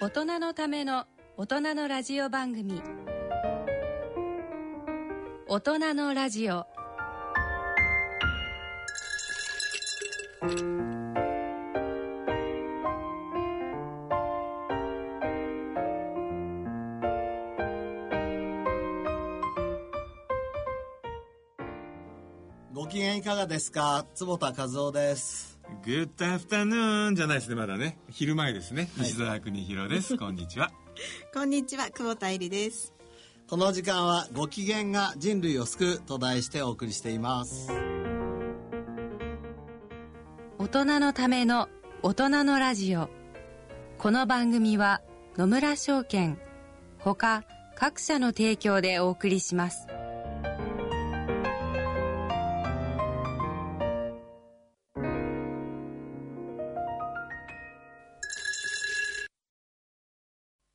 大人のための大人のラジオ番組。大人のラジオ。ご機嫌いかがですか？坪田和夫です。グッドアフタヌーンじゃないですねまだね。昼前ですね。西澤邦弘です、こんにちは。こんにちは、久保田恵里です。この時間はご機嫌が人類を救うと題してお送りしています。大人のための大人のラジオ。この番組は野村証券ほか各社の提供でお送りします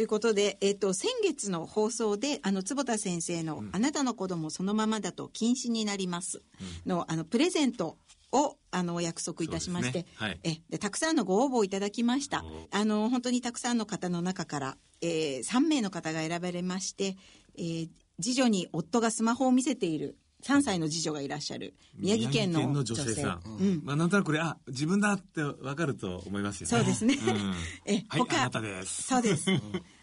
ということで、えっ、と、先月の放送で、あの、坪田先生の、あなたの子供そのままだと禁止になりますの、あの、プレゼントを、あの、お約束いたしまして、え、で、たくさんのご応募をいただきました。あの、本当にたくさんの方の中から、えー、3名の方が選ばれまして、えー、次女に夫がスマホを見せている、3歳の次女がいらっしゃる、宮城県の女性。さん、うん。まあなんとなくこれあ自分だってわかると思いますよね。そうですね。うん。え、はいあなたです。そうです。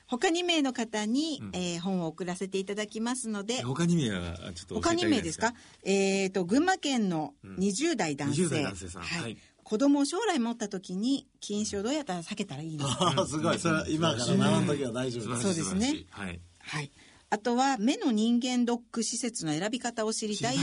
他2名の方に、えー本を送らせていただきますので、他に名はちょっと他2あげない名ですか？えっ、と、群馬県の20代男性。20代男性さん。はい。はい。子供を将来持った時に禁止をどうやったら避けたらいいのか？すごい。それは今から習う時は大丈夫です。そうですね。はい。はい。あとは、目の人間ドック施設の選び方を知りたい、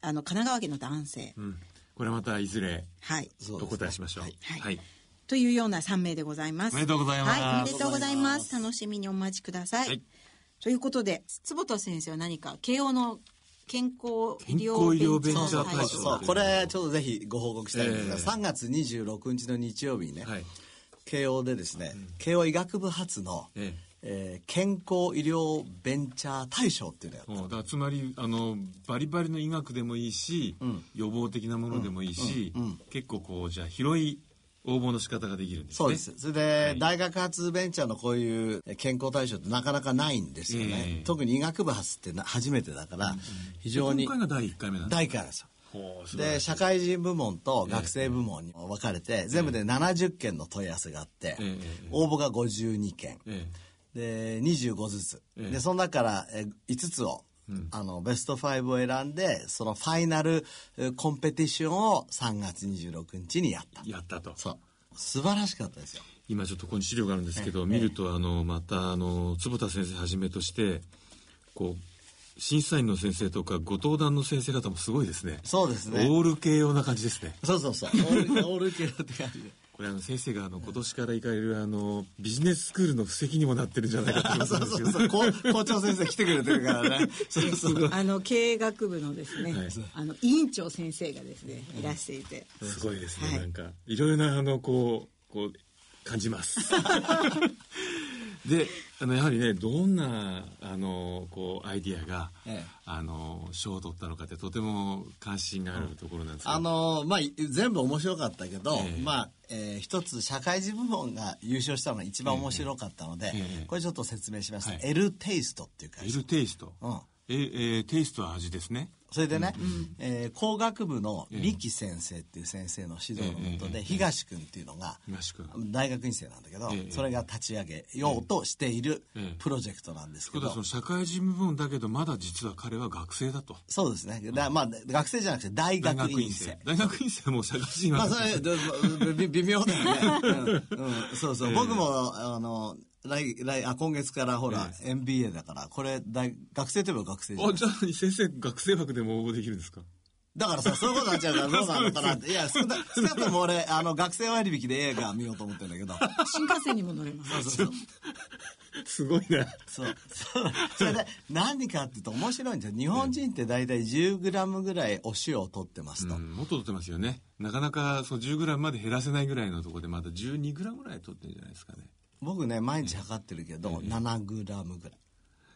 あの、神奈川県の男性。うん、これはまたいずれはい。お答えしましょう。はい。はい。というような3名でございます。おめでとうございます。はい、おめでとうございます。楽しみにお待ちください。はい。ということで、坪田先生は何か、慶応の健康医療健康医療ベンチャー大賞そうそうこれちょっとぜひご報告したいんですが、ええ。3月26日の日曜日にね、はい。慶応でですね、慶応医学部初の、ええー健康医療ベンチャー大賞っていうのをやっつまりあのバリバリの医学でもいいし、予防的なものでもいいし、結構こうじゃあ広い応募の仕方ができるんですね。そうです。それで、はい。大学発ベンチャーのこういう健康大賞ってなかなかないんですよね。ええ。特に医学部発ってな初めてだから、非常に今回が第1回目なんです大会なんですよ。で、社会人部門と学生部門に分かれて、全部で70件の問い合わせがあって、ええ。ええ。応募が52件。えで、25ずつ。ええで、その中からえ5つを、あの、ベスト5を選んで、そのファイナルえコンペティションを3月26日にやった。えやったとそう。素晴らしかったですよ。今ちょっとここに資料があるんですけど、見るとあのまたあの坪田先生はじめとしてこう審査員の先生とかご登壇の先生方もすごいですねそうですね。オール系用な感じですねそうそうそう。オール、オール系って感じで。これあの先生があの今年から行かれるあのビジネススクールの布石にもなってるんじゃないかと思うん そうですけどそうそう。校校長先生来てくれてるからね。そうそう。あの、経営学部のですね、はいあの、委員長先生がですね、いらしていて。すごいですね、はいなんかいろいろなあのこうこう感じます であのやはりねどんなあのこうアイディアが、ええ。あの賞を取ったのかってとても関心があるところなんですけど、あのまあ、い全部面白かったけど、ええ。まあ、えー一つ社会人部門が優勝したのが一番面白かったので、ええ。これちょっと説明します、はい。エルテイストっていう会社。エルテイスト、うん。ええーテイストは味ですねそれでね、えー工学部の三木先生っていう先生の指導のもとで、東君っていうのが、大学院生なんだけど、ええ。それが立ち上げようとしているええ。プロジェクトなんですけど、その社会人部分だけどまだ実は彼は学生だと。そうですね。だまあ、学生じゃなくて大学院生。大学院生。も社会人はまあ、それ、微妙だよね。うん、うん。そうそう。僕も、あの、来、来、あ、今月からほら、MBA だから、これ、大、学生といえば学生じゃんあじゃあ先生学生枠でも応募できるんですか？だからさ、そういうことになっちゃうから どうなのかなって。いや、少な少なくとも俺、あの、学生割引で映画見ようと思ってるんだけど。新幹線にも乗れます。そうそうそう。すごいなそう。そうそれで、何かっていうと面白いんですよ。日本人って大体 10g ぐらいお塩を取ってますと。うんもっと取ってますよねなかなかそう 10g まで減らせないぐらいのところでまだ 12g ぐらい取ってるんじゃないですかね僕ね、毎日測ってるけど、7g ぐらい。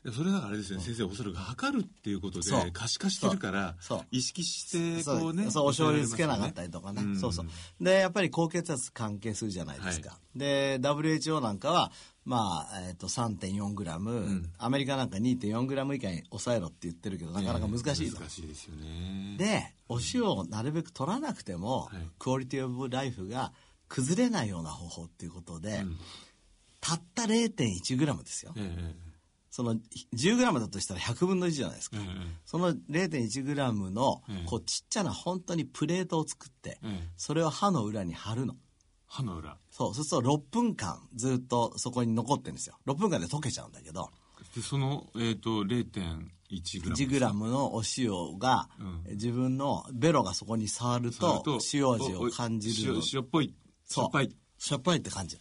いやそれだからあれですね。先生おそらく測るっていうことで可視化してるから意識してそうこうねそう。お醤油つけなかったりとかね、うん。そうそう。でやっぱり高血圧関係するじゃないですか、で WHO なんかはまあ、えっと 3.4g、アメリカなんか 2.4g 以下に抑えろって言ってるけどなかなか難しいと、難しいですよね。でお塩をなるべく取らなくても、はいクオリティオブライフが崩れないような方法っていうことで、たった 0.1g ですよ、ええ。えその 10g だとしたら100分の1じゃないですか、えええその 0.1g のええこうちっちゃな本当にプレートを作って、ええそれを歯の裏に貼るの。歯の裏。そう。そうすると6分間ずっとそこに残ってるんですよ。6分間で溶けちゃうんだけど。でその、えー、と 0.1g 1g のお塩が、うん。自分のベロがそこに触ると塩味を感じる塩塩っぽい。しそう。ょっぱいしょっぱいって感じ。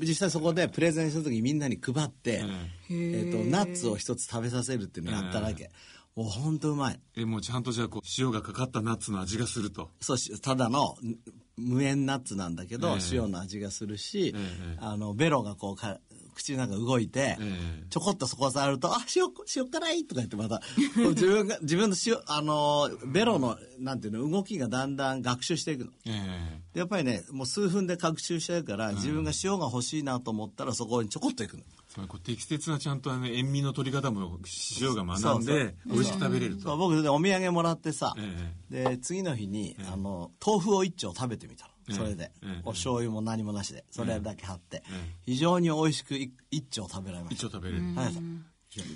実際そこでプレゼンした時にみんなに配って、えー、とナッツを一つ食べさせるっていうのをやっただけ、もうほんとうまい。えもうちゃんとじゃあこう塩がかかったナッツの味がすると。そうしただのん無塩ナッツなんだけど、ええ。塩の味がするし、ええ。あのベロがこうか口の中動いて、ええ。ちょこっとそこを触ると「あ塩塩辛い!」とか言ってまた 自分が自分の塩あのベロのなんていうの動きがだんだん学習していくの。やっぱりねもう数分で学習しちゃうから、自分が塩が欲しいなと思ったらそこにちょこっといくの。つまりこう適切なちゃんとあの塩味の取り方も塩が学んで美味しく食べれると。僕でお土産もらってさ、えで次の日に、あの豆腐を一丁食べてみたの、ええそれで、ええお醤油も何もなしで。それだけ貼って、ええ非常に美味しくい一丁食べられました一応食べれる、はい。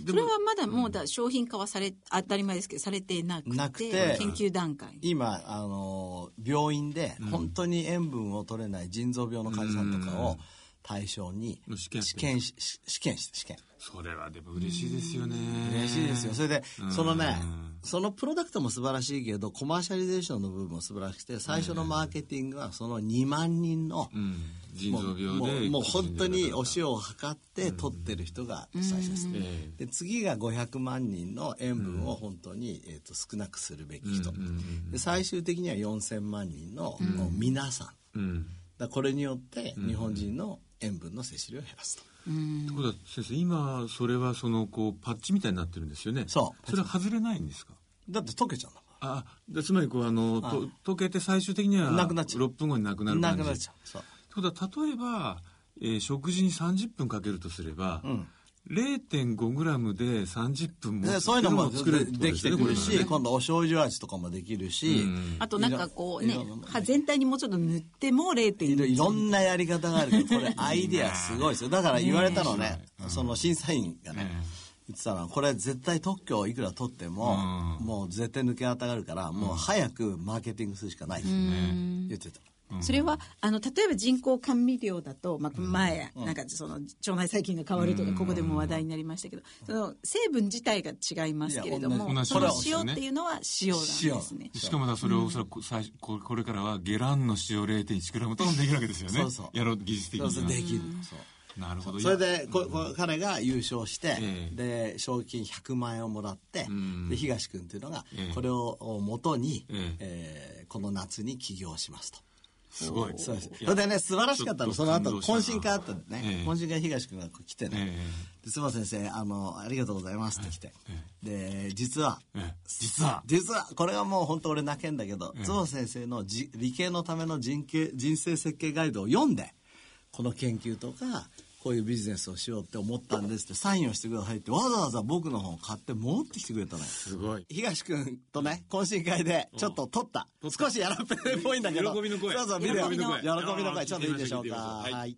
それはまだもうだ商品化はされ当たり前ですけどされてなくてなくて研究段階。今あの病院で本当に塩分を取れない腎臓病の患者さんとかを対象にうん試験試験試験して試験。それはでも嬉しいですよね。嬉しいですよ。それでうん。そのねそのプロダクトも素晴らしいけどコマーシャリゼーションの部分も素晴らしくて最初のマーケティングはその2万人のうん。腎もう臓病でもうもう本当にお口塩を測って取ってる人が最初です、えで次が500万人の塩分を本当に、えー、と少なくするべき人、で最終的には4000万人の、皆さん。だこれによって日本人の塩分の摂取量を減らすと、ってことは先生今それはそのこうパッチみたいになってるんですよね。そう。それは外れないんですか？だって溶けちゃうんだもあでつまりこうあのと溶けて最終的にはなくなっちゃう。6分後になくなる感じ。くなっちゃう。そう。ということは例えば、えー食事に30分かけるとすれば、ん 0.5g で30分もでそういうのも作れできてくるし、ね。今度お醤油味とかもできるし、うん。あとなんかこうね歯全体にもうちょっと塗ってもいろ0.1いろんなやり方があるけど、これアイディアすごいですよ。だから言われたのね、その審査員がね、言ってたのは、これ絶対特許をいくら取っても、もう絶対抜け当たがるから、もう早くマーケティングするしかない。って言ってた。それはあの例えば人工甘味料だと、まあ、前、なんかその腸内細菌が変わるとか、ここでも話題になりましたけどその成分自体が違いますけれどもその塩っていうのは塩なんですね。しかもだそれをおそらく最初ここれからはゲランの塩 0.1g ともできるわけですよね。そうそう。やろう技術的そうには。そうできる。そう。なるほど。それでここ彼が優勝して、えで賞金100万円をもらって、ん。で東君っていうのがええ。これを元に、え。えーこの夏に起業しますと。すごい。そうです。れでね、素晴らしかったの、その後、懇親会あったんでね、ええ。懇親会東君が来てね、えで須磨先生、あの、ありがとうございますって来て、で、実は、ええ。実は。実は、これはもう本当俺泣けんだけど、須磨先生のじ理系のための人形人生設計ガイドを読んで、この研究とか、こういうビジネスをしようって思ったんですってサインをしてくださいってわざわざ僕の本を買って持ってきてくれたのよ。すごい。東くんとね、懇親会でちょっと撮った。少しやらっぺっぽいんだけど。喜びの声そうそう、ビデオ。喜びの声喜びの声。ちょっといいでしょうか。はい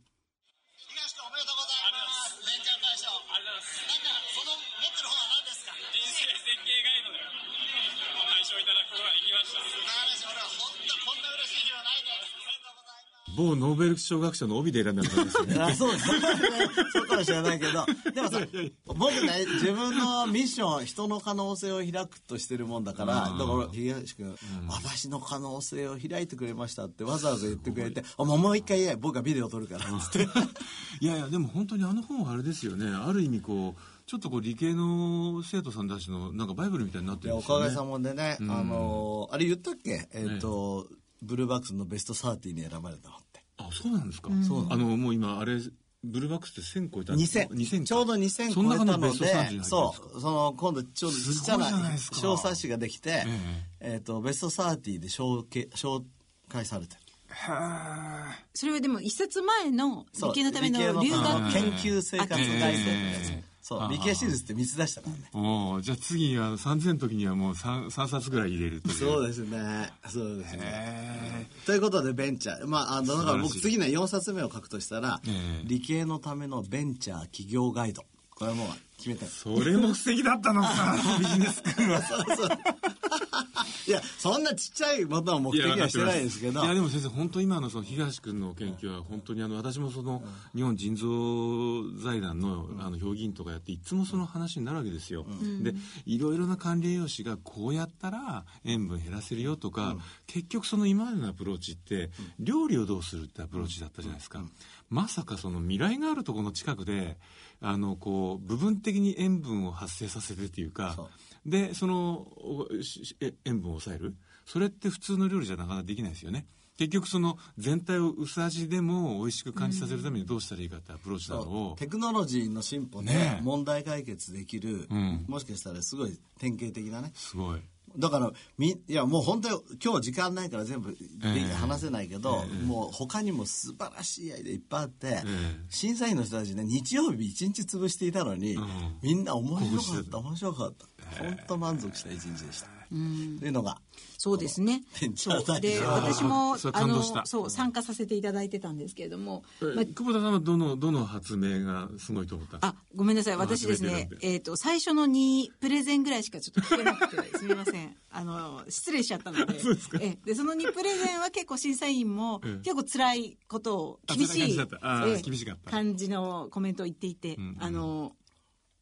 某ノーベル賞学賞の帯で選んだんですよね。あそうですね。そうかもしれないけど、でもさ、僕ね、自分のミッション、人の可能性を開くとしてるもんだから、だから、東君、私の可能性を開いてくれましたってわざわざ言ってくれて、あ、もう一回言え、僕がビデオ撮るから、つって。いやいや、でも本当にあの本はあれですよね。ある意味こう、ちょっとこう理系の生徒さんたちのなんかバイブルみたいになってるんですよね。かげさまでね、あのー、あれ言ったっけ？えっと、ブルーバックスのベスト30に選ばれたのって。あ、そうなんですか。そうあの、もう今、あれ、ブルーバックスって1000超えたんですか？2000 2000ちょうど2000超えたその中のベのスト30に入ってるんで、そう、その、今度ちょうどちっちゃな小冊子ができて、ええっと、ベスト30で紹介紹介されてる。それはでも一冊前の理系のための留学研究生活あ大生のやつええ。そう、理系シリーズって3つ出したからね。おーじゃあ次は3000の時にはもう 3, 3冊ぐらい入れるという。そうですね。そうですね。へということで、ベンチャー。まあ、あの、だから僕次の4冊目を書くとしたら、ええ理系のためのベンチャー企業ガイド。これはもう決めてる。ーそれも素敵だったのか、ビジネススクールは。そうそう。いや、そんなちっちゃいものを目的にはしてないですけど。いやでも先生本当今のその東君の研究は本当にあの私もその日本腎臓財団のあの評議員とかやっていつもその話になるわけですよ。でいろいろな管理栄養士がこうやったら塩分減らせるよとか、結局その今までのアプローチって料理をどうするってアプローチだったじゃないですか。まさかその未来があるところの近くであのこう部分的に塩分を発生させてっていうかでその塩分を抑える。それって普通の料理じゃなかなかできないですよね。結局その全体を薄味でも美味しく感じさせるためにどうしたらいいかってアプローチなのを、テクノロジーの進歩で問題解決できる、ん。もしかしたらすごい典型的なね。すごいだから、み、いやもう本当に今日時間ないから全部話せないけど、もう他にも素晴らしいアイデアいっぱいあって、え審査員の人たちね、日曜日一日潰していたのに、みんな面白かった、面白かった。本当満足した一日でした。というのが、そうですね。そう。で賞 私もあのそう参加させていただいてたんですけれども、えまあ久保田さんはどのどの発明がすごいと思ったんですか？あ、ごめんなさい。私ですねえっ、と、最初の2プレゼンぐらいしかちょっと聞けなくて、すみません。あの、失礼しちゃったので。そうですか。ええ。で、その2プレゼンは結構審査員も、ええ結構辛いことを、あ厳しい、厳しかった。感じのコメントを言っていて、んうん。あの、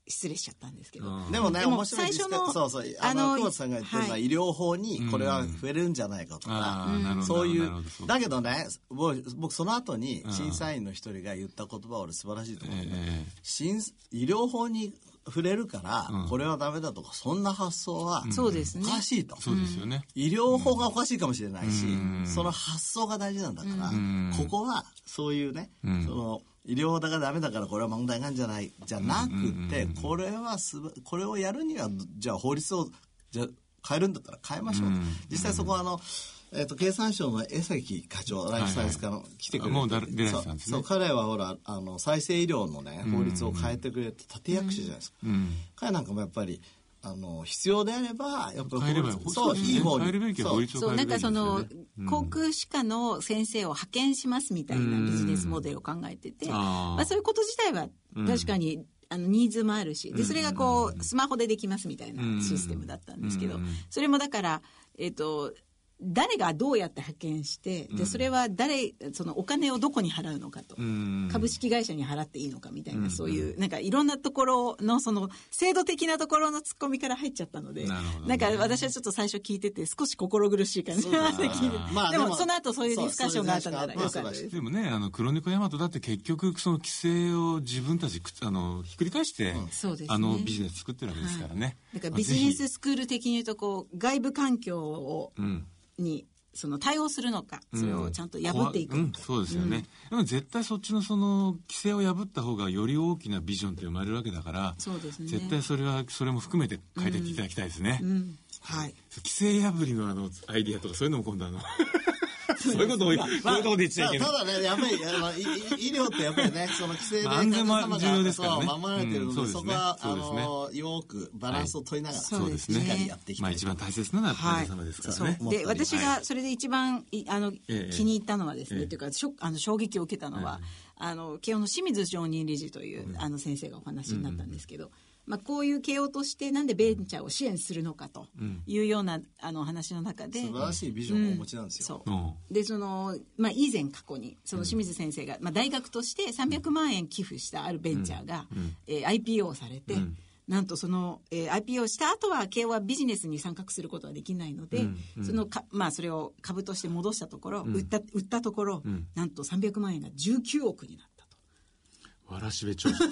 失礼しちゃったんですけど。うん。でもね、面白い最初のそうそう。あの、久保田さんが言ってるのは、はい。医療法にこれは増えるんじゃないかとか、そういうだけどね、僕、僕その後に審査員の一人が言った言葉は俺素晴らしいと思う、ええ審医療法に触れるから、これはダメだとか、そんな発想は、そうですね。おかしいと。そうですよね、医療法がおかしいかもしれないし、うん。その発想が大事なんだから、ん。ここはそういうね、ん。その医療だからダメだからこれは問題なんじゃない？じゃなくて、これはすばこれをやるにはじゃあ法律をじゃあ変えるんだったら変えましょう。と、実際そこはあの、えっと経産省の江崎課長ライフサイエンス課の、来てくれてもうだ出られてたんですね。そうそう彼はほらあの再生医療のね法律を変えてくれて立役者じゃないですか、うん。彼なんかもやっぱりあの必要であればやっぱり変えればそういい法律。変えるべきはそう。法律をそう、なんかその航空歯科の先生を派遣しますみたいなビジネスモデルを考えてて、まあそういうこと自体は確かに、あのニーズもあるし、で、それがこう、スマホでできますみたいなシステムだったんですけど、それもだから、えっ、と、誰がどうやって派遣して、で、それは誰、そのお金をどこに払うのかと、ん。株式会社に払っていいのかみたいな、そういう、なんかいろんなところの、その、制度的なところのツッコミから入っちゃったので、なんか私はちょっと最初聞いてて、少し心苦しい感じがして聞いてまあでも、その後そういうディスカッションがあったならよかったです。でもね、あの、黒猫大和だって結局、その規制を自分たちく、あの、ひっくり返して、あの、ビジネス作ってるわけですからね。だからビジネススクール的に言うと、こう、外部環境を、うん。に、その対応するのか、それをちゃんと破っていく。うん、そうですよね。でも絶対そっちのその規制を破った方がより大きなビジョンって生まれるわけだから、そうですね絶対それは、それも含めて変えていただきたいですね。うん。はい。規制破りのあの、アイディアとかそういうのも今度あの、そういうことを、そういうこと言っちゃいけない。ただね、やっぱり、医療ってやっぱりね、その規制で、まあ安全も重要ですからね。守られてるので、うんそこは、あの、よくバランスを取りながら、そうですね。しっかりやってい。きたい。まあ一番大切なのは患者様ですからね。はいで私がそれで一番いあの、ええ気に入ったのはですね、ええ。というかあの衝撃を受けたのは、あの慶応の清水常任理事という、あの先生がお話になったんですけど、まあ、こういう慶応としてなんでベンチャーを支援するのかというような、あの話の中で。素晴らしいビジョンをお持ちなんですよ。そう。うんでその、まあ、以前過去にその清水先生が、まあ、大学として300万円寄付したあるベンチャーが、えー IPO されて、なんとその、えー IPO した後は慶応はビジネスに参画することはできないので、そのか、まあ、それを株として戻したところ、売った売ったところ、なんと300万円が19億になった。と。わらしべ長者。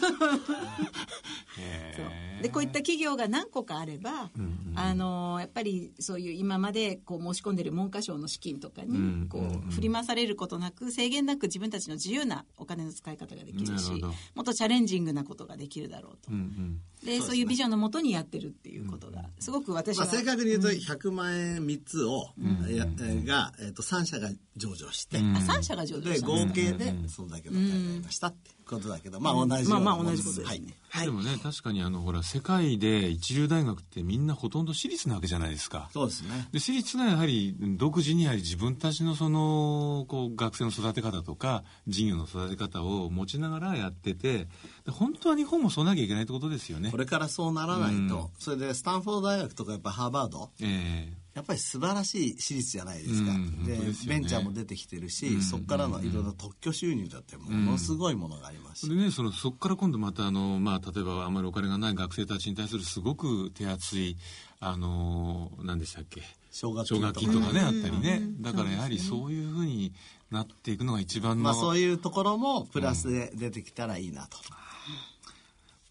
でこういった企業が何個かあれば、あのやっぱりそういう今までこう申し込んでる文科省の資金とかにこう振り回されることなく制限なく自分たちの自由なお金の使い方ができるしもっとチャレンジングなことができるだろうと、うんうん。でそういうビジョンのもとにやってるっていうことがすごく私は、まあ、正確に言うと、100万円3つを、やえが、えっと、3社が上場して、あ3社が上場で、したんです合計で、そんだけの金になりましたってことだけど、まあ、同じまあまあ同じことですね、はい。でもね、確かにあの、ほら、世界で一流大学ってみんなほとんど私立なわけじゃないですか。そうですね。で、私立がやはり独自にやはり自分たちのその、こう、学生の育て方とか、事業の育て方を持ちながらやってて、で本当は日本もそうなきゃいけないってことですよね。こ。れからそうならないと、それでスタンフォード大学とかやっぱハーバード、ええやっぱり素晴らしい私立じゃないですか。うんでね。ベンチャーも出てきてるし、そこからのいろいろ特許収入だってものすごいものがありますし。でね、そのそこから今度またあの、まあ、例えばあまりお金がない学生たちに対するすごく手厚いあの何でしたっけ？奨学奨金とか学金とかね、あったりね、だからやはりそういうふうになっていくのが一番の、まあそういうところもプラスで出てきたらいいなと。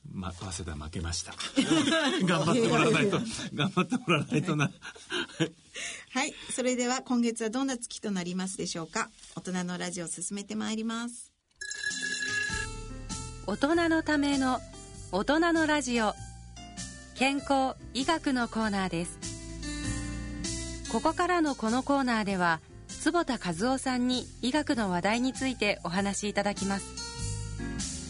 ま、早稲田負けました。頑張ってもらわないと。頑張ってもらわないとな。はい。それでは今月はどんな月となりますでしょうか？大人のラジオを進めてまいります。大人のための大人のラジオ。健康医学のコーナーです。ここからのこのコーナーでは坪田和夫さんに医学の話題についてお話しいただきます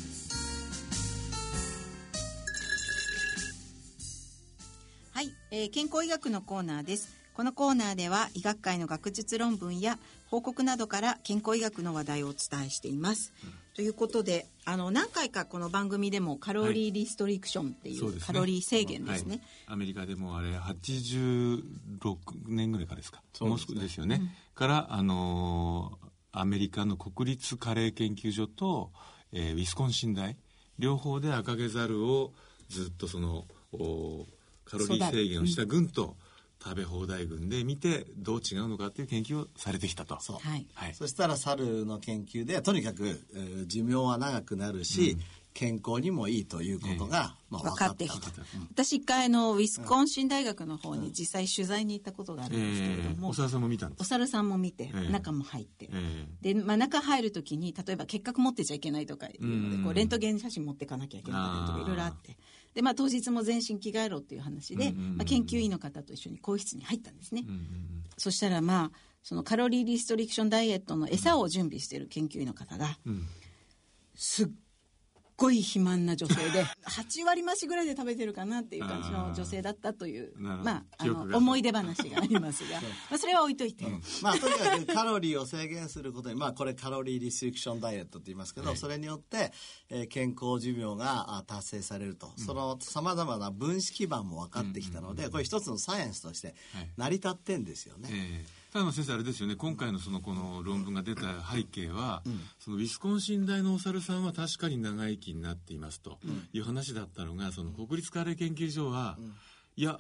えー健康医学のコーナーです。このコーナーでは医学会の学術論文や報告などから健康医学の話題をお伝えしています、ということであの何回かこの番組でもカロリーリストリクションっていそうですね。うカロリー制限ですね。はい。アメリカでもあれ86年ぐらいからですか？もう少しですよね、からあのーアメリカの国立カレー研究所と、えーウィスコンシン大両方で赤毛ザルをずっとそのおカロリー制限をした群と食べ放題群で見てどう違うのかっていう研究をされてきたと。そう。はい。はい。そしたら猿の研究でとにかく、えー寿命は長くなるし、健康にもいいということが、まあ、分かってきた。と私一回あのウィスコンシン大学の方に実際取材に行ったことがあるんですけれども、えーお猿さんも見たんですお猿さんも見て、ええ中も入って、えで、まあ、中入るときに例えば結核持ってちゃいけないとかいうので、うん。こうレントゲン写真持ってかなきゃいけないとかいろいろあってで、まあ、当日も全身着替えろっていう話で、まあ、研究員の方と一緒に更衣室に入ったんですね、そしたらまあそのカロリーリストリクションダイエットの餌を準備している研究員の方が、うん。すっごい肥満な女性で 8割増しぐらいで食べてるかなっていう感じの女性だったというまああの思い出話がありますが。まあそれは置いといて、まあとにかくカロリーを制限することにまあこれカロリーリストリクションダイエットって言いますけど、それによって、えー健康寿命があ達成されると、そのさまざまな分子基盤も分かってきたので、これ一つのサイエンスとして成り立ってんですよね。ええただまあ先生あれですよね。今回のそのこの論文が出た背景は、そのウィスコンシン大のお猿さんは確かに長生きになっていますという話だったのがその国立カレー研究所は、いや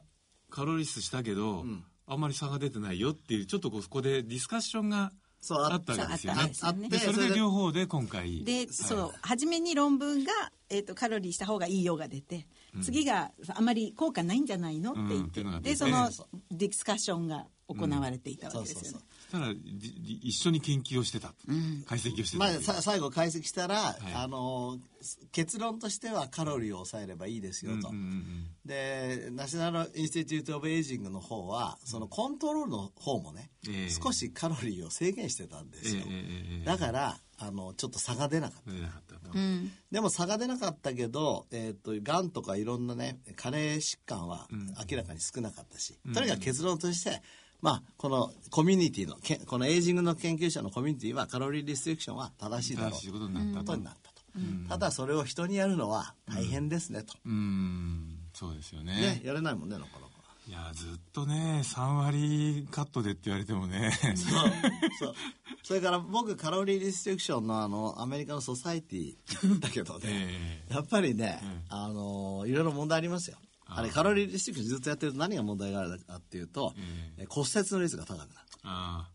カロリー数したけど、あんまり差が出てないよっていうちょっとここでディスカッションがそうあったわけですよね。あですよね。でそれで両方で今回で、そう初めに論文が、えー、とカロリーした方がいいよが出て、次があまり効果ないんじゃないのって言って、うんって。でそのディスカッションが行われていたわけですよね。たらじじ一緒に研究をしてたと、解析をしてた。まあ、最後解析したら、い。あの結論としてはカロリーを抑えればいいですよと、で National Institute of Aging の方はそのコントロールの方もね、ええ。少しカロリーを制限してたんですよ、だからあのちょっと差が出なかった。でも差が出なかったけど、えー、とがんとかいろんなね加齢疾患は明らかに少なかったし、とにかく結論として、まあ、このコミュニティのけこのエイジングの研究者のコミュニティはカロリーリストリクションは正しいだろう。正しいことになったことになっただそれを人にやるのは大変ですねと、うん。そうですよね。ねやれないもんねなかなか。いやずっとね3割カットでって言われてもね。そう。そう。それから僕カロリーリストリクションのあのアメリカのソサイティ行ったけどね、え。やっぱりね、あのいろいろ問題ありますよあれカロリーリストリクションずっとやってると何が問題があるかっていうと、え骨折の率が高くなる。あ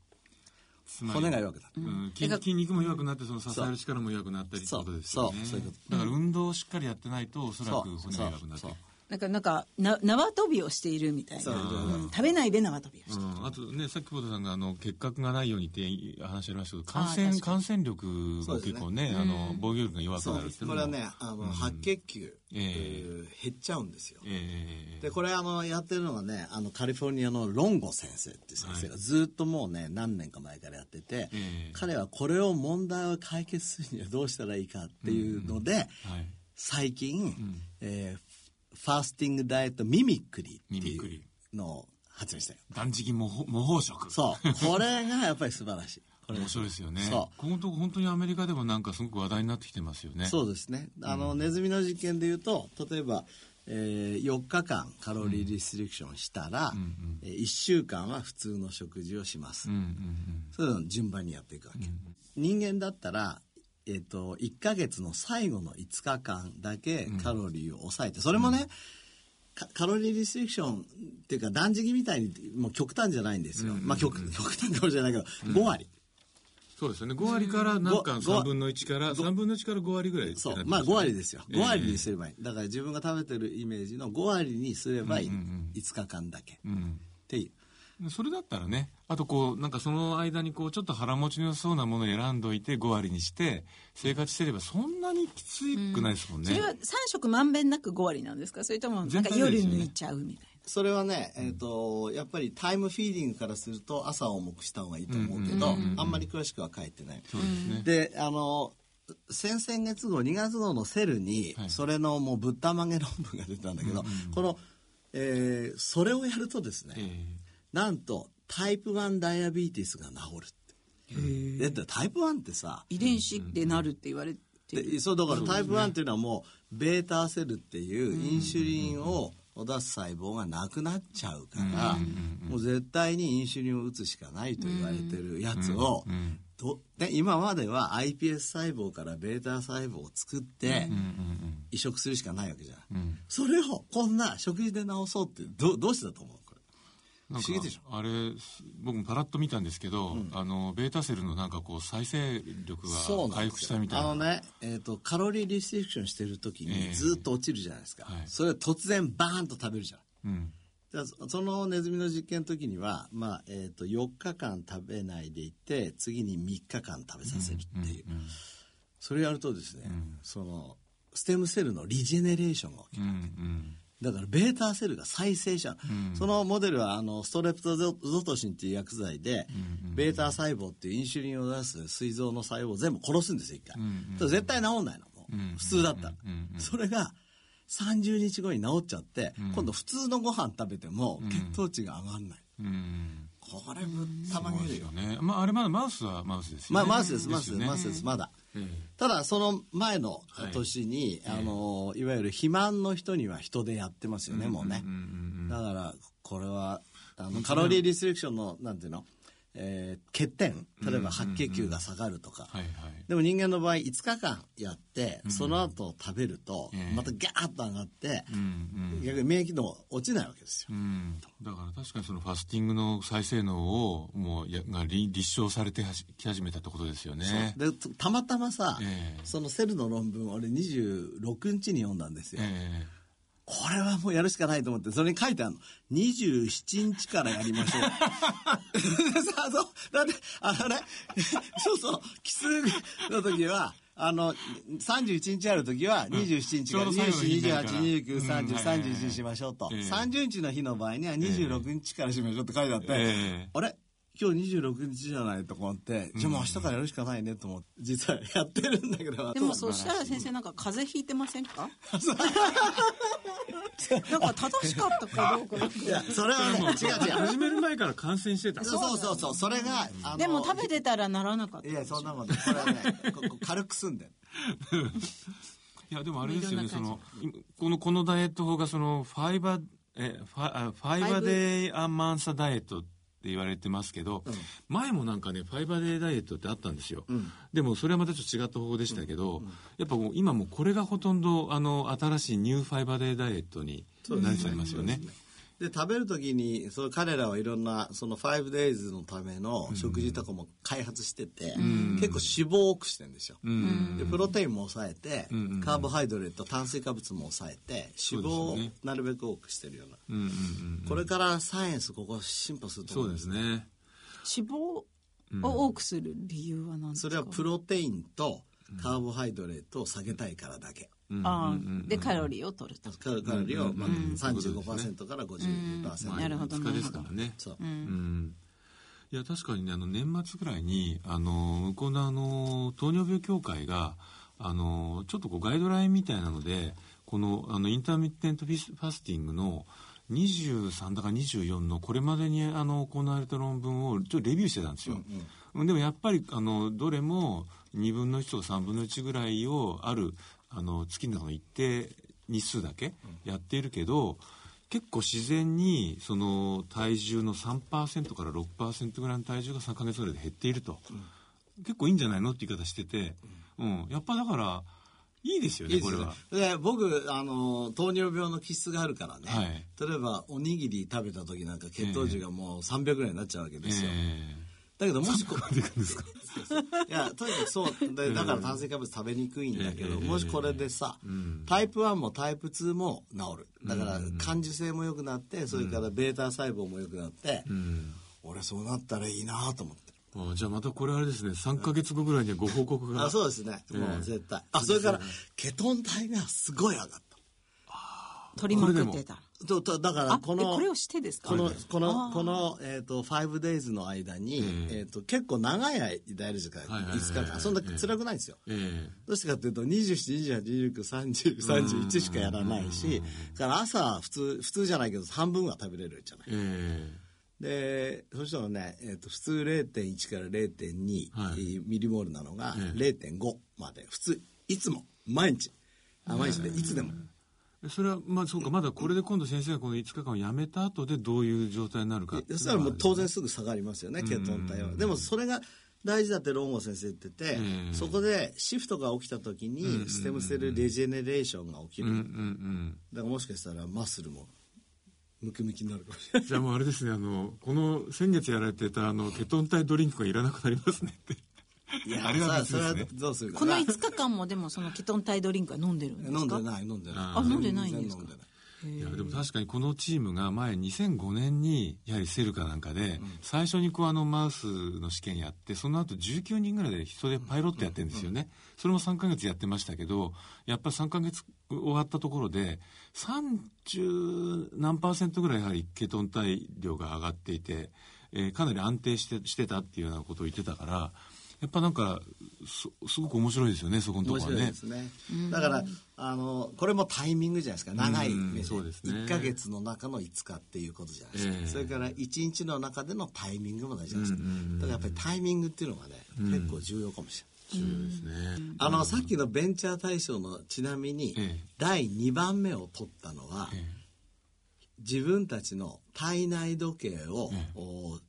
骨が弱くなる、うん。筋筋肉も弱くなってその支える力も弱くなったりってことですよね。そう。そう。いうこだから運動をしっかりやってないとおそらく骨が弱くなってなんか、なんか、な縄跳びをしているみたいな。そう。うん。食べないで縄跳びをしている。うん、あとねさっき久保田さんがあの結核がないようにって話ありましたけど感染感染力も結構ねあの防御力が弱くなるっていうこれはねあの、白血球、えええー減っちゃうんですよ、ええ。でこれあのやってるのがねあのカリフォルニアのロンゴ先生っていう先生がずっともうね何年か前からやってて、ええ。彼はこれを問題を解決するにはどうしたらいいかっていうので、はい。最近、えーファースティングダイエットミミックリーっていミミックリうのを発明したよ。断食模倣模倣食。そう。これがやっぱり素晴らしい。これ面白いですよね。そこのとこ本当にアメリカでもなんかすごく話題になってきてますよね。そうですね。あの、ネズミの実験でいうと例えば、えー4日間カロリーリストリクションしたら、え1週間は普通の食事をします、うんうんうん。そういうのを順番にやっていくわけ、人間だったら、えっと1ヶ月の最後の5日間だけカロリーを抑えて、それもね、カカロリーリストリクションっていうか断食みたいにもう極端じゃないんですよ、まあ極 極端かもしれないけど、5割。そうですよね。5割からなんかご3分の1から3分の1から5割ぐらいそう。まあ5割ですよ。5割にするればいい、だから自分が食べてるイメージの5割にすればいい、5日間だけ。っうん。ていうそれだったらねあとこうなんかその間にこうちょっと腹持ちの良さそうなものを選んどいて5割にして生活してればそんなにきつくないですもんね、それは3食まんべんなく5割なんですか？それとも、なん全か夜抜いちゃうみたいな。それはね、えー、とやっぱりタイムフィーディングからすると朝を重くした方がいいと思うけど、あんまり詳しくは書いてない。そうですね、であの先々月号2月号のセルに、はい。それのもうぶったまげ論文が出たんだけど、この、えーそれをやるとですね、えなんとタイプ1ダイアビーティスが治るって。だってタイプ1ってさ遺伝子でなるって言われてる。でそうだからタイプ1っていうのはもうベータセルっていうインシュリンを出す細胞がなくなっちゃうから、もう絶対にインシュリンを打つしかないと言われてるやつを、どで今までは iPS 細胞からベータ細胞を作って移植するしかないわけじゃない、それをこんな食事で治そうってどどうしてだと思う？不思議でしょ？あれ僕もパラッと見たんですけど、あのベータセルのなんかこう再生力が回復したみたいな。あのね、えー、とカロリーリストリクションしてる時ええ。にずっと落ちるじゃないですか、はい。それを突然バーンと食べるじゃないうん。じゃあそそのネズミの実験の時には、まあえー、と4日間食べないでいて次に3日間食べさせるっていう、それやるとですね、そのステムセルのリジェネレーションが起きる、うんうんだからベータセルが再生しちゃう、そのモデルはあのストレプトゾトシンっていう薬剤で、ベータ細胞っていうインシュリンを出す膵臓の細胞を全部殺すんですよ一回、だから絶対治んないのもう、普通だったら、それが30日後に治っちゃって、今度普通のご飯食べても血糖値が上がんない、うんこれぶったまげるよ。ね。まああれまだマウスはマウスですよね。まあマウスですマウスです、マウスですまだ、ええ。ただその前の年に、あのいわゆる肥満の人には人でやってますよね、もうね、だからこれはあのカロリーリストリクションのなんていうの、えー欠点例えば白血球が下がるとか、でも人間の場合5日間やって、その後食べると、ええ。またガーッと上がって、うんうん。逆に免疫の落ちないわけですよ、うん。だから確かにそのファスティングの再生能をもうやが立立証されてき始めたってことですよね。でたまたまさ、ええ。そのセルの論文俺26日に読んだんですよ、えこれはもうやるしかないと思って、それに書いてあるの。27日からやりましょう。でさそう？だって、あのね、そうそう、奇数の時は、あの、31日ある時は27日から、うど最後の日にな27、るから。28、29、30、うんはいはいはい31にしましょうと。ええ30日の日の場合には26日からしましょうって書いてあって、ええ。あれ？今日26日じゃないと思って、じゃあもう明日からやるしかないねと思って、実はやってるんだけど。でもそしたら先生なんか風邪ひいてませんか？なんか正しかったかどうかいや、それはね、違う違う。始める前から感染してた。そうそうそう、それが、あのでも食べてたらならなかったいや、そんなもんね。これはね、ここ軽く済んでる。いや、でもあれですよね、その、今この、このダイエット法が、その、ファイバー、え、ファあファイバーデイアンマンサダイエットって言われてますけど、前もなんかね、ファイバーデイダイエットってあったんですよ。でも、それはまたちょっと違った方法でしたけど、やっぱもう今もうこれがほとんど、あの、新しいニューファイバーデイダイエットになりつつありますよね。で、食べるときに、その彼らはいろんな、その 5days のための食事とかも開発してて、結構脂肪を多くしてるんですよ。で、プロテインも抑えて、カーボハイドレート、炭水化物も抑えて、脂肪をなるべく多くしてるような。うんうんうん。これからサイエンスここ進歩するとそう思うんですね。脂肪を多くする理由は何ですか？それはプロテインとカーボハイドレートを下げたいからだけ。ああでカロリーを取るとカロカロリーをまあ35%から52%。なるほど5日ですからね。そう。うんいや確かにねあの年末ぐらいにあの向こうのあの糖尿病協会があのちょっとこうガイドラインみたいなのでこのあの intermittent fas fasting の23だか24のこれまでにあの行われた論文をちょっとレビューしてたんですよ。でもやっぱりあのどれも2分の1とか3分の1ぐらいをあるあの月の中の一定日数だけやっているけど、結構自然にその体重の3%から6%ぐらいの体重が3ヶ月ぐらいで減っていると、結構いいんじゃないのって言い方してて、うん、やっぱだからいいですよねいいこれは。ね。で僕あの糖尿病の気質があるからね、はい。例えばおにぎり食べた時なんか血糖値がもう300ぐらいになっちゃうわけですよ、えだけどもしこえでいやとにかくそう。でだから炭水化物食べにくいんだけど、もしこれでさ、タイプ1もタイプ2も治る。だから感受性も良くなってそれからベータ細胞も良くなって、俺そうなったらいいなと思って。あじゃあまたこれあれですね。3ヶ月後ぐらいにはご報告が。あそうですね、もう絶対。あそれからケトン体がすごい上がった。取りまくってたととだからあこのえこれをしてですか？この、この、この、えっ、と、5 days の間に、えっ、と、結構長い間やる時間、はいはいはいはい。5日間。そんな辛くないんですよ。ええ。どうしてかっていうと、27、28、29、30、31しかやらないし、だから朝、普通、普通じゃないけど、半分は食べれるじゃない？えで、そしたらね、えっ、と、普通0.1から0.2、はい。ミリモールなのがえ0.5まで、普通、いつも、毎日。あ毎日で、いつでも。えそれはまあそうかまだこれで今度先生がこの5日間をやめた後でどういう状態になるかそしたらもう当然のすぐ下がりますよね、ケトン体は。でもそれが大事だってロンゴ先生言ってて、うんそこでシフトが起きた時にステムセルレジェネレーションが起きる。だからもしかしたらマッスルもムキムキになるかもしれない。じゃあもうあれですねあのこの先月やられてたあのケトン体ドリンクがいらなくなりますねっていや あれは別それはですね。どうするかこのな。5日間もでもそのケトン体ドリンクは飲んでるんですか？飲んでない、飲んでない。あ飲んでないんですか？い。いやでも確かにこのチームが前2005年にやはりセルかなんかで最初にこうあのマウスの試験やってその後19人ぐらいで人でパイロットやってるんですよね。それも3ヶ月やってましたけどやっぱり3ヶ月終わったところで30何パーセントぐらいやはりケトン体量が上がっていて、えーかなり安定してしてたっていうようなことを言ってたからやっぱなんかすすごく面白いですよねそこのところはねね。だから、あの、これもタイミングじゃないですか。長いうん目で。そうですね1ヶ月の中の5日っていうことじゃないですか。ええそれから1日の中でのタイミングも大事ないですか。うんうんうんだからやっぱりタイミングっていうのがね、結構重要かもしれない。そうですねあの、さっきのベンチャー大賞のちなみに、ええ第2番目を取ったのは、え自分たちの体内時計を、ええお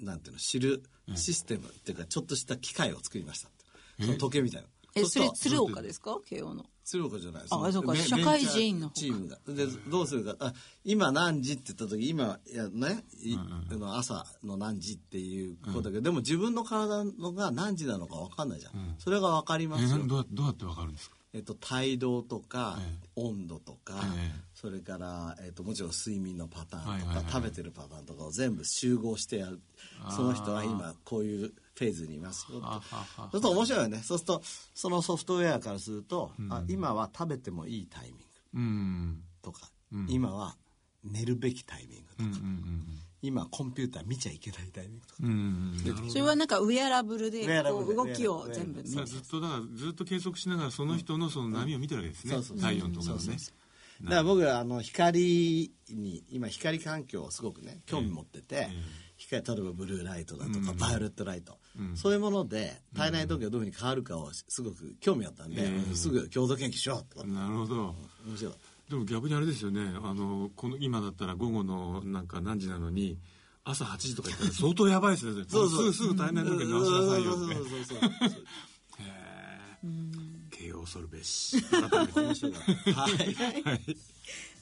なんていうの、知るシステムっていうか、ちょっとした機械を作りました。その時計みたいな。えそれ鶴岡ですか？慶応の鶴岡じゃない。あそうか。ベ社会人のチャーチームが。でどうするか。あ今何時って言った時今い？やね、いあの朝の何時っていうことだけど、でも自分の体のが何時なのか分かんないじゃん、それが分かりますよ。どうやどうやってわかるんですか？えっと、帯同とか、え温度とか、ええ。それから、えっと、もちろん睡眠のパターンとか、食べてるパターンとかを全部集合してやる。その人は今こういうフェーズにいますよって。はははそうすると面白いよね。そうするとそのソフトウェアからすると、あ今は食べてもいいタイミングうん。とか、今は寝るべきタイミングとか、今コンピューター見ちゃいけないタイミングとか、うんうんそれはなんかウェアラブルで動きを全部見ずっとだからずっと計測しながらその人のその波を見てるわけですね、そうそうそう。体温とかのね。だから僕はあの光に今光環境をすごくね興味持ってて、光例えばブルーライトだとか、バイオレットライト、そういうもので体内時計がどういうふうに変わるかをすごく興味あったんで、すぐ共同研究しようって。なるほど。面白いでも逆にあれですよね。あのこの今だったら午後のなんか何時なのに朝8時とか言ったら相当やばいですね。そうそう。すぐすぐ体内時計直しなさいよって。そうそうそうそう。形を恐るべし。改めて面白 い。はい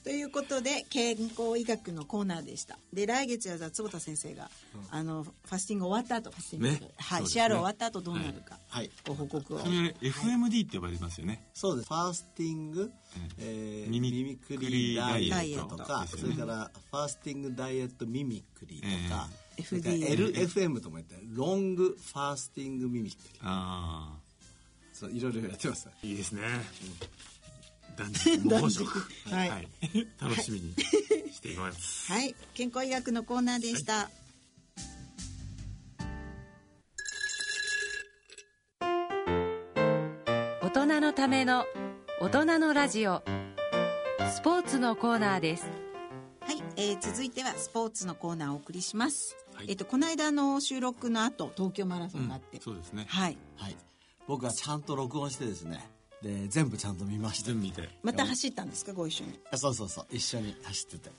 ということで健康医学のコーナーでした。で来月はじゃあ坪田先生が、あのファスティング終わった後ファスティング、ねはい、ね。シアル終わった後どうなるか、はい。ご報告を。それあれ FMD って呼ばれてますよね、そうです。ファースティング、えーミミミミクリダイエットとダかイエットですよねそれからファースティングダイエットミミクリとか、えーそれから FDA LFM とも言ってロングファースティングミミクリ。あそういろいろやってます。あいいですね断食猛食はい。楽しみにしています。はい。健康医学のコーナーでした、大人のための大人のラジオ。スポーツのコーナーです。はい、えー続いてはスポーツのコーナーをお送りします、はい。えっ、とこの間の収録の後東京マラソンがあって、そうですね。はい。はい。僕はちゃんと録音してですねで全部ちゃんと見ました。全部見て。また走ったんですか？ご一緒に。あそうそうそう。一緒に走ってて。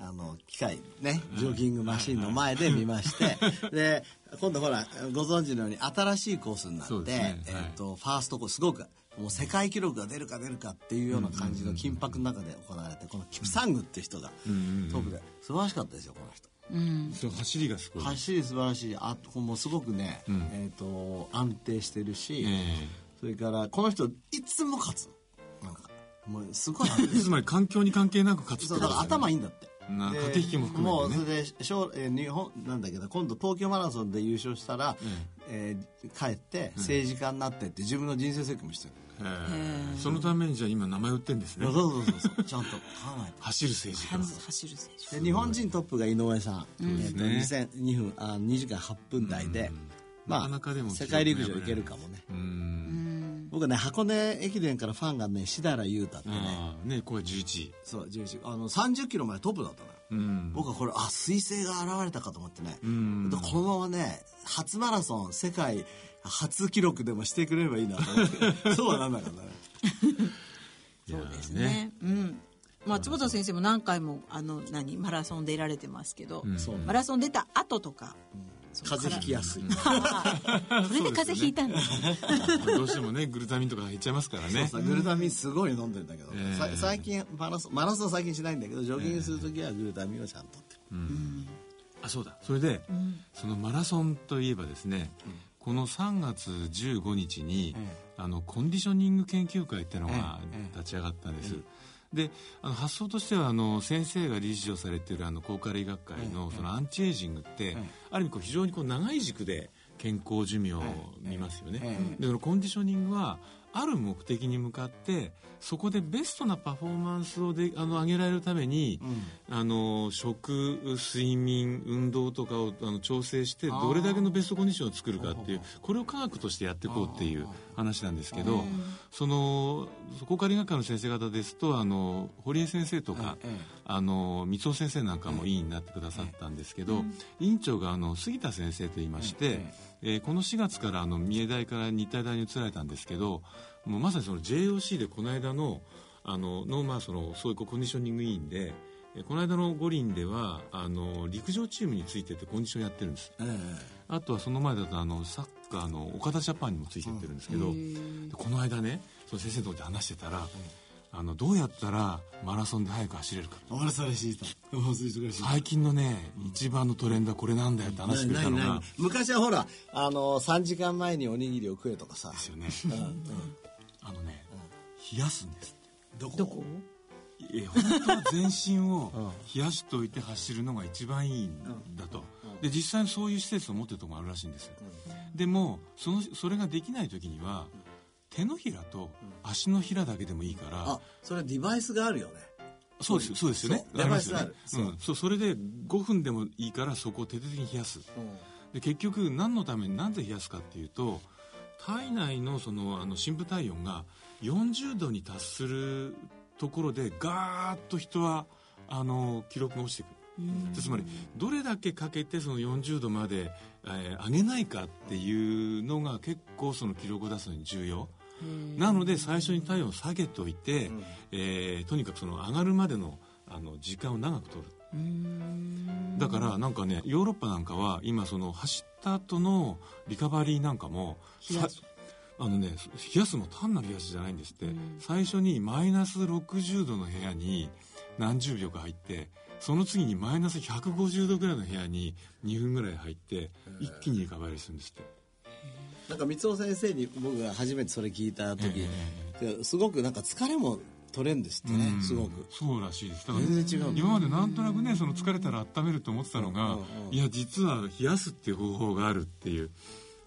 あの機械ねジョギングマシンの前で見まして。で今度ほらご存知のように新しいコースになって、ね。えっとファーストコースすごくもう世界記録が出るか出るかっていうような感じの緊迫の中で行われてこのキプサングっていう人がトップで。素晴らしかったですよこの人。その走りがすごい。走り素晴らしい。あともうすごくね、えっと安定してるし、えそれからこの人いつも勝つの？なんかもうすごい。つまり環境に関係なく勝つってそうだから頭いいんだって。駆け引きも含めてね。もうそれで将えー日本なんだけど今度東京マラソンで優勝したら、えー帰って政治家になってって自分の人生設計もしてる、へえ。そのためにじゃあ今名前売ってんですね。そうそうそうそう。ちゃんと。考えて走る政治家。走る選手で日本人トップが井上さん、えーとね2000 2分あ2時間8分台で、まあなかなかでも世界陸上いけるかもね。うん僕ね箱根駅伝からファンがね志田良太ってね。ねこれ11そう11あの30キロまでトップだったの。よ、うん。僕はこれあ彗星が現れたかと思ってね、ん。でこのままね初マラソン世界初記録でもしてくれればいいなと思って。そうはなんなかったね。そうですね。うん。まあ坪田先生も何回もあの何マラソン出られてますけど、そう。マラソン出た後とか、風邪ひきやすい、それで風邪ひいたんだ、どうしてもねグルタミンとか減っちゃいますからね。さグルタミンすごい飲んでるんだけど、えさ最近マラソンマラソン最近しないんだけどジョギングする時はグルタミンをちゃんと。ってる、あそうだ。それで、そのマラソンといえばですね、この3月15日に、あのコンディショニング研究会っていうのが立ち上がったんです、であの発想としてはあの先生が理事をされているあの高カレ医学会のそのアンチエイジングって、ある意味こう非常にこう長い軸で健康寿命を見ますよね、でコンディショニングはある目的に向かってそこでベストなパフォーマンスをであの上げられるために、あの食睡眠運動とかをあの調整してどれだけのベストコンディションを作るかっていうこれを科学としてやっていこうっていう話なんですけどそのそこから医学科の先生方ですとあの堀江先生とか、あの三尾先生なんかも委員になってくださったんですけど、委員長があの杉田先生といいまして、えーこの4月からあの三重大から日体大に移られたんですけどもうまさにその JOC でこの間のあのの、まあ、そのそういうコンディショニング委員でえーこの間の五輪ではあの陸上チームについてってコンディションやってるんです。あとはその前だとあのサッカーの岡田ジャパンにもついてってるんですけど、でこの間ねその先生のとこで話してたら、あのどうやったらマラソンで速く走れるか。最近のね、一番のトレンドはこれなんだよって話してくれたのが。昔はほらあの3時間前におにぎりを食えとかさ。ですよね、あのね冷やすんですどこ？どこ？え本当は全身を 冷やしておいて走るのが一番いいんだと、で実際にそういう施設を持ってるところもあるらしいんですよ、でもそのそれができない時には手のひらと足のひらだけでもいいから、あそれデバイスがあるよね。そうですそうですよね。デバイスがある。う。ん、そうそれで5分でもいいからそこを徹底的に冷やす。で結局何のためになぜ冷やすかっていうと体内のそのあの深部体温が40度に達するところでガーッと人はあの記録が落ちてくる。つまりどれだけかけてその40度まで、えー上げないかっていうのが結構その記録を出すのに重要なので最初に体温を下げておいて、えーとにかくその上がるまでのあの時間を長く取る。だからなんかねヨーロッパなんかは今その走った後のリカバリーなんかもさあのね冷やすの単なる冷やしじゃないんですって、最初にマイナス60度の部屋に何十秒か入ってその次にマイナス150度ぐらいの部屋に2分ぐらい入って一気にリカバリーするんですってなんか三尾先生に僕が初めてそれ聞いた時、すごくなんか疲れも取れるんですってね、うん。すごく。そうらしいです。だから全然違う今までなんとなくねその疲れたら温めると思ってたのが、いや実は冷やすっていう方法があるっていう。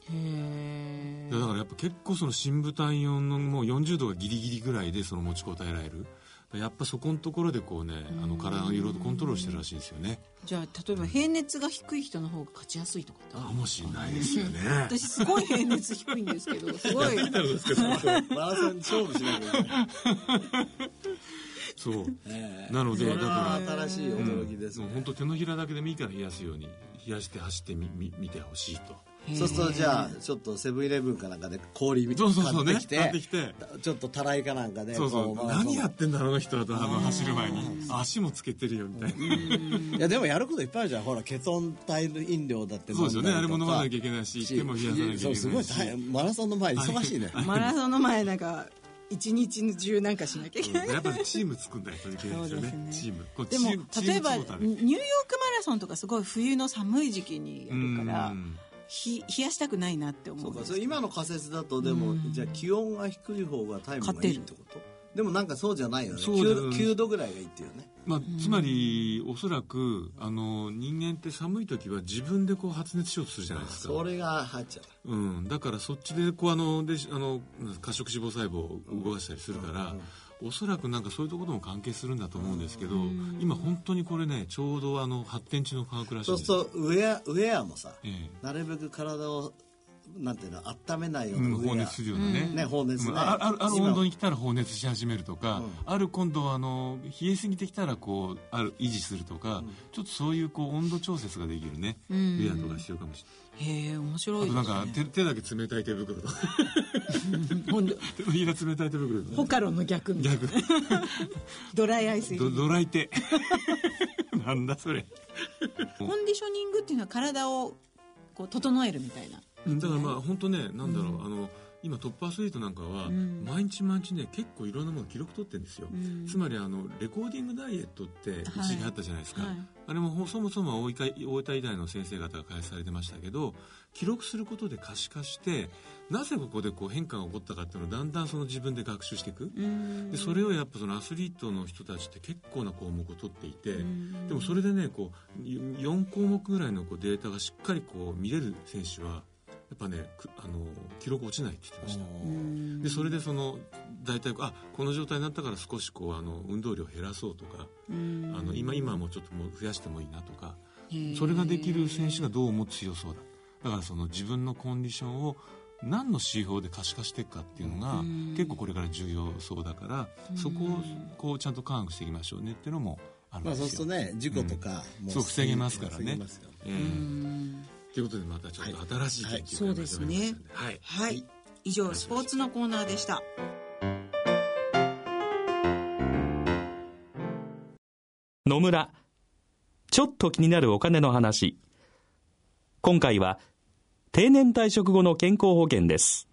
へだからやっぱ結構その深部体温のもう40度がギリギリぐらいでその持ちこたえられるやっぱそこのところでこうねあの体の色々コントロールしてるらしいんですよね。じゃあ例えば平熱が低い人の方が勝ちやすいとかかもしれないですよね。私すごい平熱低いんですけど すごい。マラソン勝負しないけないそう。ええ。なのでだからは新しい驚きですね。もう、本当手のひらだけでもいいから冷やすように冷やして走ってみみ見てほしいとそうするとじゃあちょっとセブンイレブンかなんかで氷そうそうそうね。買ってきて買ってきて。ちょっとたらいかなんかでそうそう。何やってんだろうあの人はとあの走る前に。足もつけてるよみたいな。いやでもやることいっぱいあるじゃん。ほらケトン体飲料だってそうですよね。あれも飲まなきゃいけけないし手も冷やさなきゃいけないし。そうすごい大変。マラソンの前忙しいね。マラソンの前なんか一日中なんかしなきゃいけない。やっぱりチーム作んないといけないですよね。ね。チーム。でも例えばニューヨークマラソンとかすごい冬の寒い時期にやるからうんひ冷やしたくないなって思そううか。それ今の仮説だとでもじゃあ気温が低い方がタイムがいいってことでもなんかそうじゃないよね。そうだ 9, 9度ぐらいがいいっていうね。まあ、つまりおそらくあの人間って寒い時は自分でこう発熱しようとするじゃないですか。それが入っちゃう。うん、だからそっちでこうあのであの褐色脂肪細胞を動かしたりするから、おそらくなんかそういうところとも関係するんだと思うんですけど、今本当にこれねちょうどあの発展中の科学らしいそうするとウェアウェアもさええ。なるべく体をなんていうの温めないよううん、なウェア放熱するようなね,、ね放熱ね。うん。ああるある今。温度に来たら放熱し始めるとか、ある今度あの冷えすぎてきたらこうある維持するとか、ちょっとそういうこう温度調節ができるね、ウェアとか必要かもしれない。へえ面白いあとですね。なんか手手だけ冷たい手袋とか。手のひら冷たい手袋とかホカロンの逆みたいな逆。ドライアイス。入ドりドライ手。なんだそれ。コンディショニングっていうのは体をこう整えるみたいなだからまあ本当ねなんだろう、あの今トップアスリートなんかは、毎日毎日ね結構いろんなもの記録取ってるんですよ、つまりあのレコーディングダイエットって一時期あったじゃないですか、はい。あれもほそもそもは大分大大の先生方が開発されてましたけど記録することで可視化してなぜここでこう変化が起こったかっていうのをだんだんその自分で学習していく。でそれをやっぱそのアスリートの人たちって結構な項目を取っていてでもそれでねこう4項目ぐらいのこうデータがしっかりこう見れる選手はやっぱねくあの記録落ちないって言ってました。でそれでその大体あこの状態になったから少しこうあの運動量減らそうとかあの今今はもうちょっともう増やしてもいいなとかそれができる選手がどうも強そうだ。だからその自分のコンディションを何の指標で可視化していくかっていうのが結構これから重要そうだからそこをこうちゃんと科学していきましょうねっていうのもあるんまあですよ。そうするとね事故とかもそう防げますからね。ええということでまたちょっと新しい研究会そうですねが始まりましたんで。はい。はい。以上スポーツのコーナーでした。野村。ちょっと気になるお金の話。今回は定年退職後の健康保険です。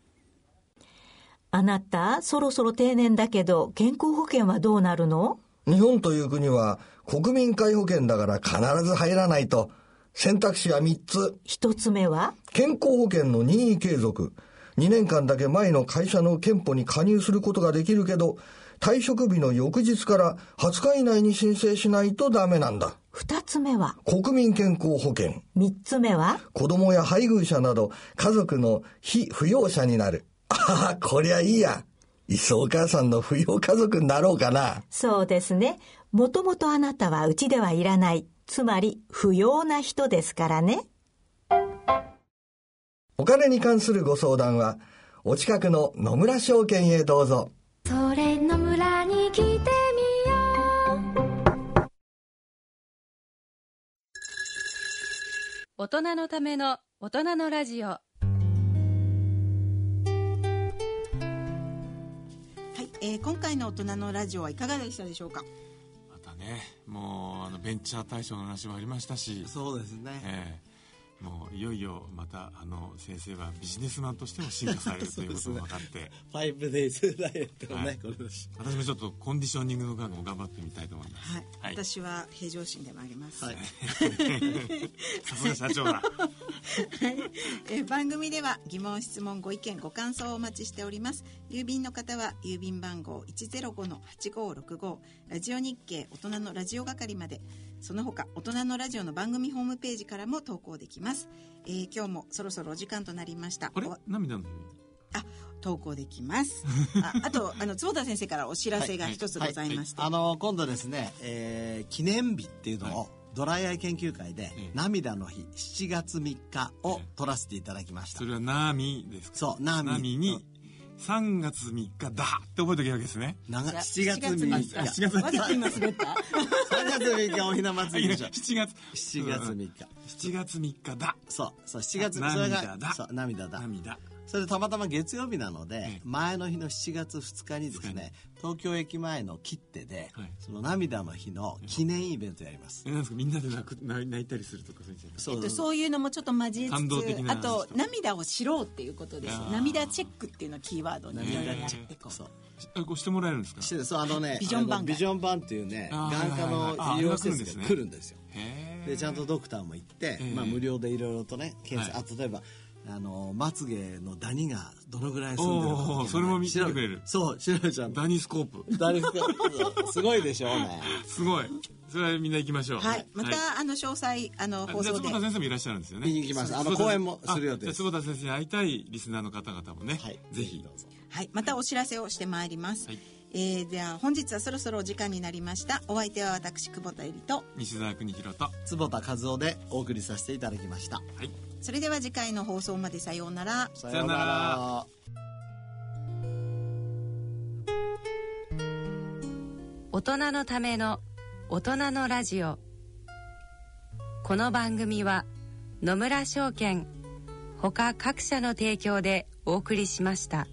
あなた、そろそろ定年だけど、健康保険はどうなるの？日本という国は国民皆保険だから必ず入らないと。選択肢は3つ。一つ目は？健康保険の任意継続。2年間だけ前の会社の憲法に加入することができるけど、退職日の翌日から20日以内に申請しないとダメなんだ。二つ目は？国民健康保険。三つ目は？子供や配偶者など家族の非扶養者になる。ああ、こりゃいいや。いっそお母さんの扶養家族になろうかな。そうですね。もともとあなたはうちではいらない。つまり不要な人ですからね。お金に関するご相談は、お近くの野村証券へどうぞ。それの村に来てみよう大人のための大人のラジオはい、えー今回の大人のラジオはいかがでしたでしょうか？ね。もうあのベンチャー大賞の話もありましたし。そうですね。ええもういよいよまたあの先生はビジネスマンとしても進化されるということが分かって、5 days ダイエットをね、はい。これで。す。私もちょっとコンディショニングの学も頑張ってみたいと思います、はい、私は平常心でもあります、はい。さすが社長だ。えー番組では疑問質問ご意見ご感想をお待ちしております。郵便の方は郵便番号105-8565ラジオ日経大人のラジオ係までその他大人のラジオの番組ホームページからも投稿できます、えー今日もそろそろお時間となりました。あれ？お涙のあ投稿できます。あ あとあの坪田先生からお知らせが一つございまして、あの今度ですね、えー記念日っていうのを、ドライアイ研究会で、え涙の日7月3日を取らせていただきました、それはナーミですか？そうナーミナーミに3月3日だって覚えておけばいいわけですね。長じゃあ7月3 7日。あ7月わざと今滑った？3月3日おひな祭りでしょ。7月。7月3日。7月3日だ。そうそう7月あそれ涙だ。がそう涙だ。涙それでたまたま月曜日なので、ええ。前の日の7月2日にですね東京駅前の切手で、はい。その涙の日の記念イベントやります、えなんですかみんなで泣く泣泣いたりするとかそうそう。えっと、そういうのもちょっと交え感動つ的な。つあと涙を知ろうっていうことです涙チェックっていうのをキーワードにいろいろやっていこう。そう。あこうしてもらえるんですか？してそうあのねビジョンバンが。あのビジョンバンっていうね眼科の医療施あれが来るんですね設が来るんですよへえでちゃんとドクターも行って、ええまあ、無料でいろいろとね検査、はあ例えばあのまつげのダニがどのぐらい住んでるかそれも見せてくれる。そう調べちゃうダニスコープ。ダニスコそうすごいでしょうね。すごい。それはみんな行きましょう。はい。また、あの詳細あのあじゃあ放送で坪田先生もいらっしゃるんですよね。見に行きます。あの講演もする予定です。坪田先生に会いたいリスナーの方々もね、はい。ぜひ。どうぞはい、またお知らせをしてまいります、はい。えーでは本日はそろそろお時間になりました。お相手は私久保田恵里と。西澤邦弘と。坪田和夫でお送りさせていただきました。はいそれでは次回の放送までさようなら。さようなら。大人のための大人のラジオ。この番組は野村証券ほか各社の提供でお送りしました。